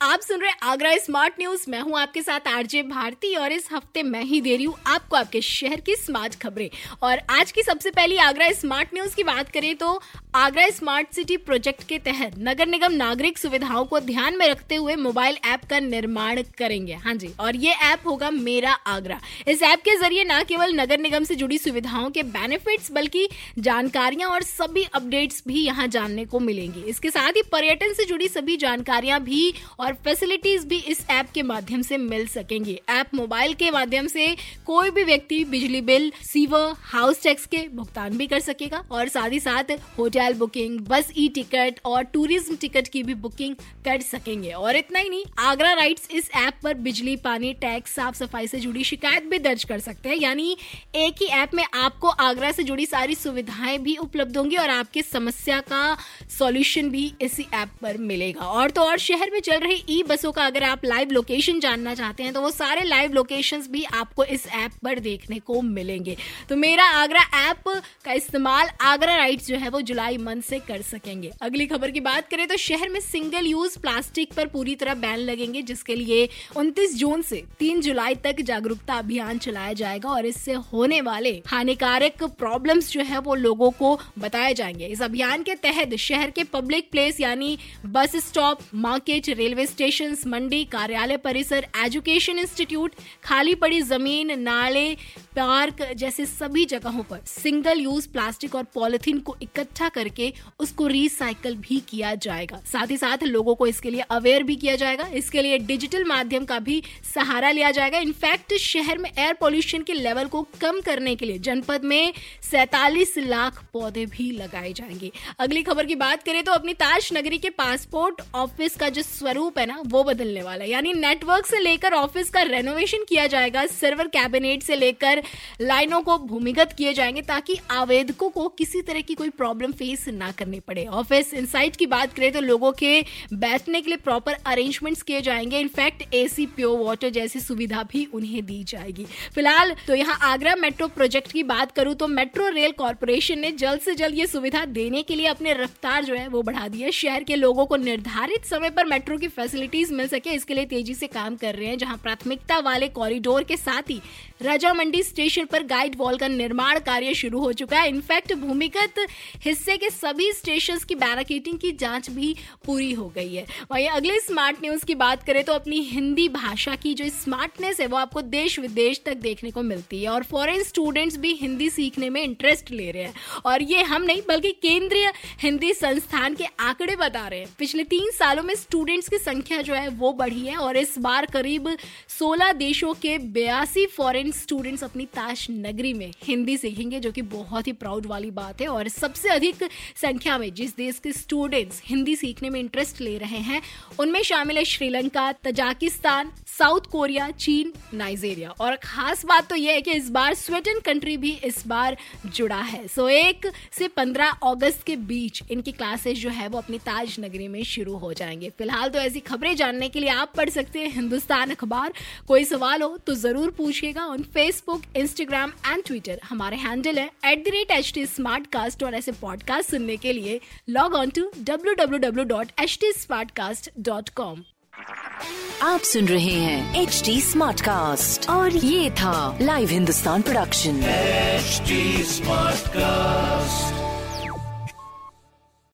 आप सुन रहे आगरा स्मार्ट न्यूज़। मैं हूँ आपके साथ आरजे भारती और इस हफ़्ते मैं ही दे रही हूँ आपको आपके शहर की स्मार्ट खबरें। और आज की सबसे पहली आगरा स्मार्ट न्यूज़ की बात करें तो आगरा स्मार्ट सिटी प्रोजेक्ट के तहत नगर निगम नागरिक सुविधाओं को ध्यान में रखते हुए मोबाइल ऐप का निर्माण करेंगे। हाँ जी, और ये ऐप होगा मेरा आगरा। इस ऐप के ज़रिए न केवल नगर निगम से जुड़ी सुविधाओं के बेनिफिट्स बल्कि जानकारियाँ और सभी अपडेट्स भी यहाँ जानने को मिलेंगी। इसके साथ ही पर्यटन से जुड़ी सभी जानकारियाँ भी और फैसिलिटीज़ भी इस ऐप के माध्यम से मिल सकेंगी। ऐप मोबाइल के माध्यम से कोई भी व्यक्ति बिजली बिल, सीवर हाउस टैक्स के भुगतान भी कर सकेगा और साथ ही साथ hotel booking bus e ticket और टूरिज़्म टिकट की भी बुकिंग कर सकेंगे। और इतना ही नहीं आगरा राइट्स इस ऐप पर बिजली, पानी टैक्स साफ़ सफ़ाई से जुड़ी शिकायत भी दर्ज कर सकते हैं। यानी एक ही ऐप में आपको आगरा से जुड़ी सारी सुविधाएँ भी उपलब्ध होंगी और आपकी समस्या का सॉल्यूशन भी इसी ऐप पर मिलेगा। और तो और शहर में चल रही ई बसों का अगर आप लाइव लोकेशन जानना चाहते हैं तो वो सारे लाइव लोकेशंस भी आपको इस ऐप पर देखने को मिलेंगे। तो मेरा आगरा ऐप का इस्तेमाल आगरा राइट्स जो है, वो जुलाई मंथ से कर सकेंगे। अगली खबर की बात करें तो शहर में सिंगल यूज़ प्लास्टिक पर पूरी तरह बैन लगेंगे, जिसके लिए 29 जून से 3 जुलाई तक जागरूकता अभियान चलाया जाएगा और इससे होने वाले हानिकारक प्रॉब्लम्स जो है, वो लोगों को बताए जाएँगे। इस अभियान के तहत शहर के पब्लिक प्लेस यानी bus stop market railway station मंडी कार्यालय परिसर एजुकेशन इंस्टीट्यूट खाली पड़ी ज़मीन नाले पार्क जैसे सभी जगहों पर सिंगल यूज़ प्लास्टिक और पॉलिथीन को इकट्ठा करके उसको रिसाइकल भी किया जाएगा। साथ ही साथ लोगों को इसके लिए अवेयर भी किया जाएगा। इसके लिए डिजिटल माध्यम का भी सहारा लिया जाएगा। इनफैक्ट शहर में एयर पॉल्यूशन के लेवल को कम करने के लिए जनपद में सैतालीस लाख पौधे भी लगाए जाएँगे। अगली खबर की बात करें तो अपनी ताज नगरी के पासपोर्ट ऑफ़िस का जो स्वरूप है ना, वो बदलने वाला है। यानी नेटवर्क से लेकर ऑफ़िस का रेनोवेशन किया जाएगा सर्वर कैबिनेट से लेकर लाइनों को भूमिगत किए जाएँगे ताकि आवेदकों को किसी तरह की कोई प्रॉब्लम फेस ना करनी पड़े। ऑफ़िस इनसाइट की बात करें तो लोगों के बैठने के लिए प्रॉपर अरेंजमेंट्स किए जाएँगे। इनफैक्ट एसी प्योर वाटर जैसी सुविधा भी उन्हें दी जाएगी। फ़िलहाल तो यहाँ आगरा मेट्रो प्रोजेक्ट की बात करूँ तो मेट्रो रेल कॉरपोरेशन ने जल्द से जल्द ये सुविधा देने के लिए अपने रफ्तार जो है वो बढ़ा दी है। शहर के लोगों को निर्धारित समय पर मेट्रो की फैसिलिटीज़ मिल सके, इसके लिए तेज़ी से काम कर रहे हैं, जहाँ प्राथमिकता वाले कॉरिडोर के साथ ही राजा मंडी स्टेशन पर गाइड वॉल का निर्माण कार्य शुरू हो चुका है। इनफैक्ट भूमिगत हिस्से के सभी स्टेशन की बैरिकेटिंग की जाँच भी पूरी हो गई है। वहीं अगले स्मार्ट न्यूज़ की बात करें तो अपनी हिंदी भाषा की जो स्मार्टनेस है, वो आपको देश विदेश तक देखने को मिलती है और फॉरेन स्टूडेंट्स भी हिंदी सीखने में इंटरेस्ट ले रहे हैं। और ये हम नहीं, बल्कि केंद्रीय हिंदी संस्थान के आंकड़े बता रहे हैं। पिछले तीन सालों में स्टूडेंट्स की जो है वो बढ़ी है और इस बार करीब 16 देशों के बयासी फॉरेन स्टूडेंट्स अपनी ताश नगरी में हिंदी सीखेंगे, जो कि बहुत ही प्राउड वाली बात है। और सबसे अधिक संख्या में जिस देश के स्टूडेंट्स हिंदी सीखने में इंटरेस्ट ले रहे हैं, उनमें शामिल है श्रीलंका, तजाकिस्तान, साउथ कोरिया, चीन, नाइजेरिया। और खास बात तो यह है कि इस बार स्वीडन कंट्री भी इस बार जुड़ा है। सो एक से पंद्रह अगस्त के बीच इनकी क्लासेस जो है वो अपनी ताज नगरी में शुरू हो जाएँगे। फ़िलहाल तो ऐसी खबरें जानने के लिए आप पढ़ सकते हैं हिंदुस्तान अखबार। कोई सवाल हो तो ज़रूर पूछिएगा on Facebook Instagram and Twitter हमारे हैंडल है at the rate H T smart cast और ऐसे पॉडकास्ट सुनने के लिए log on to W W W dot H T smart cast dot com आप सुन रहे हैं एच डी स्मार्ट कास्ट और ये था live Hindustan production smart Smartcast.